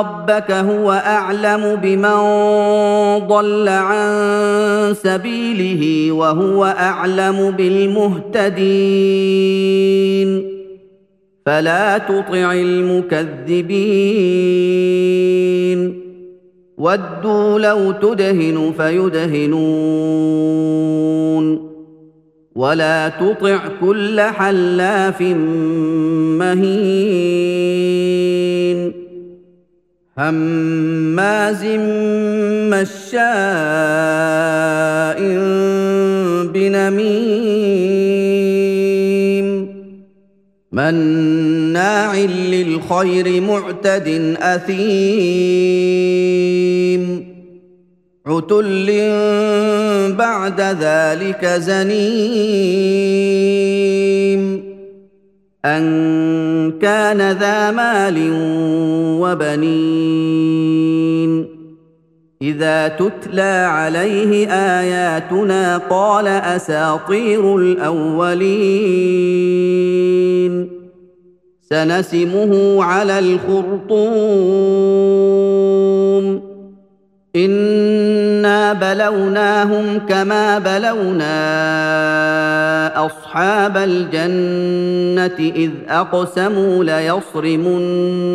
ربك هو أعلم بمن ضل عن سبيله وهو أعلم بالمهتدين. فلا تطع المكذبين. ودوا لو تدهن فيدهنون. ولا تطع كل حلاف مهين. هماز مشاء بنميم مناع للخير معتد أثيم عتل بعد ذلك زنيم أن كان ذا مال وبنين. إذا تتلى عليه آياتنا قال أساطير الأولين. سنسمه على الخرطوم. إنا بلوناهم كما بلونا أصحاب الجنة إذ أقسموا ليصرمنها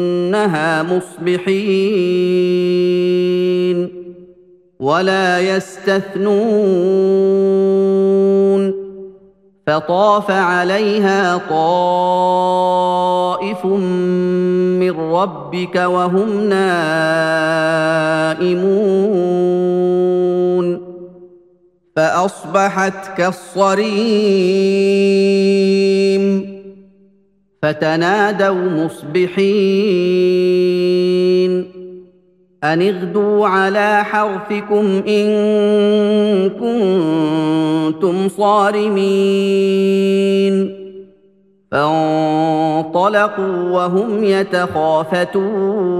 مصبحين ولا يستثنون فطاف عليها طائف من ربك وهم نائمون فأصبحت كالصريم فتنادوا مصبحين أن اغدوا على حرثكم إن كنتم صارمين فانطلقوا وهم يتخافتون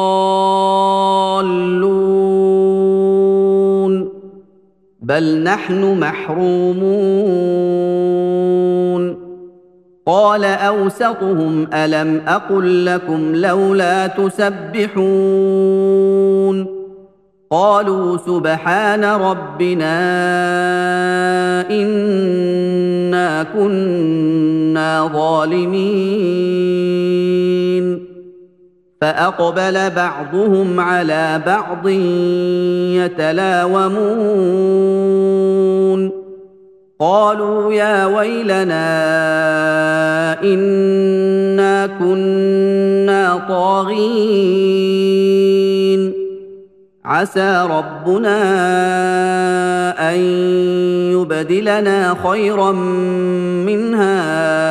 بل نحن محرومون قال اوسطهم الم أقل لكم لولا تسبحون قالوا سبحان ربنا انا كنا ظالمين فأقبل بعضهم على بعض يتلاومون. قالوا يا ويلنا إنا كنا طاغين. عسى ربنا أن يبدلنا خيرا منها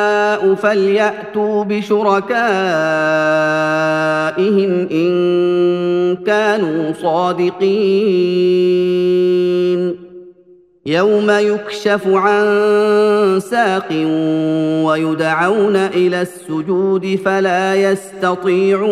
فليأتوا بشركائهم إن كانوا صادقين يوم يكشف عن ساق ويدعون إلى السجود فلا يستطيعون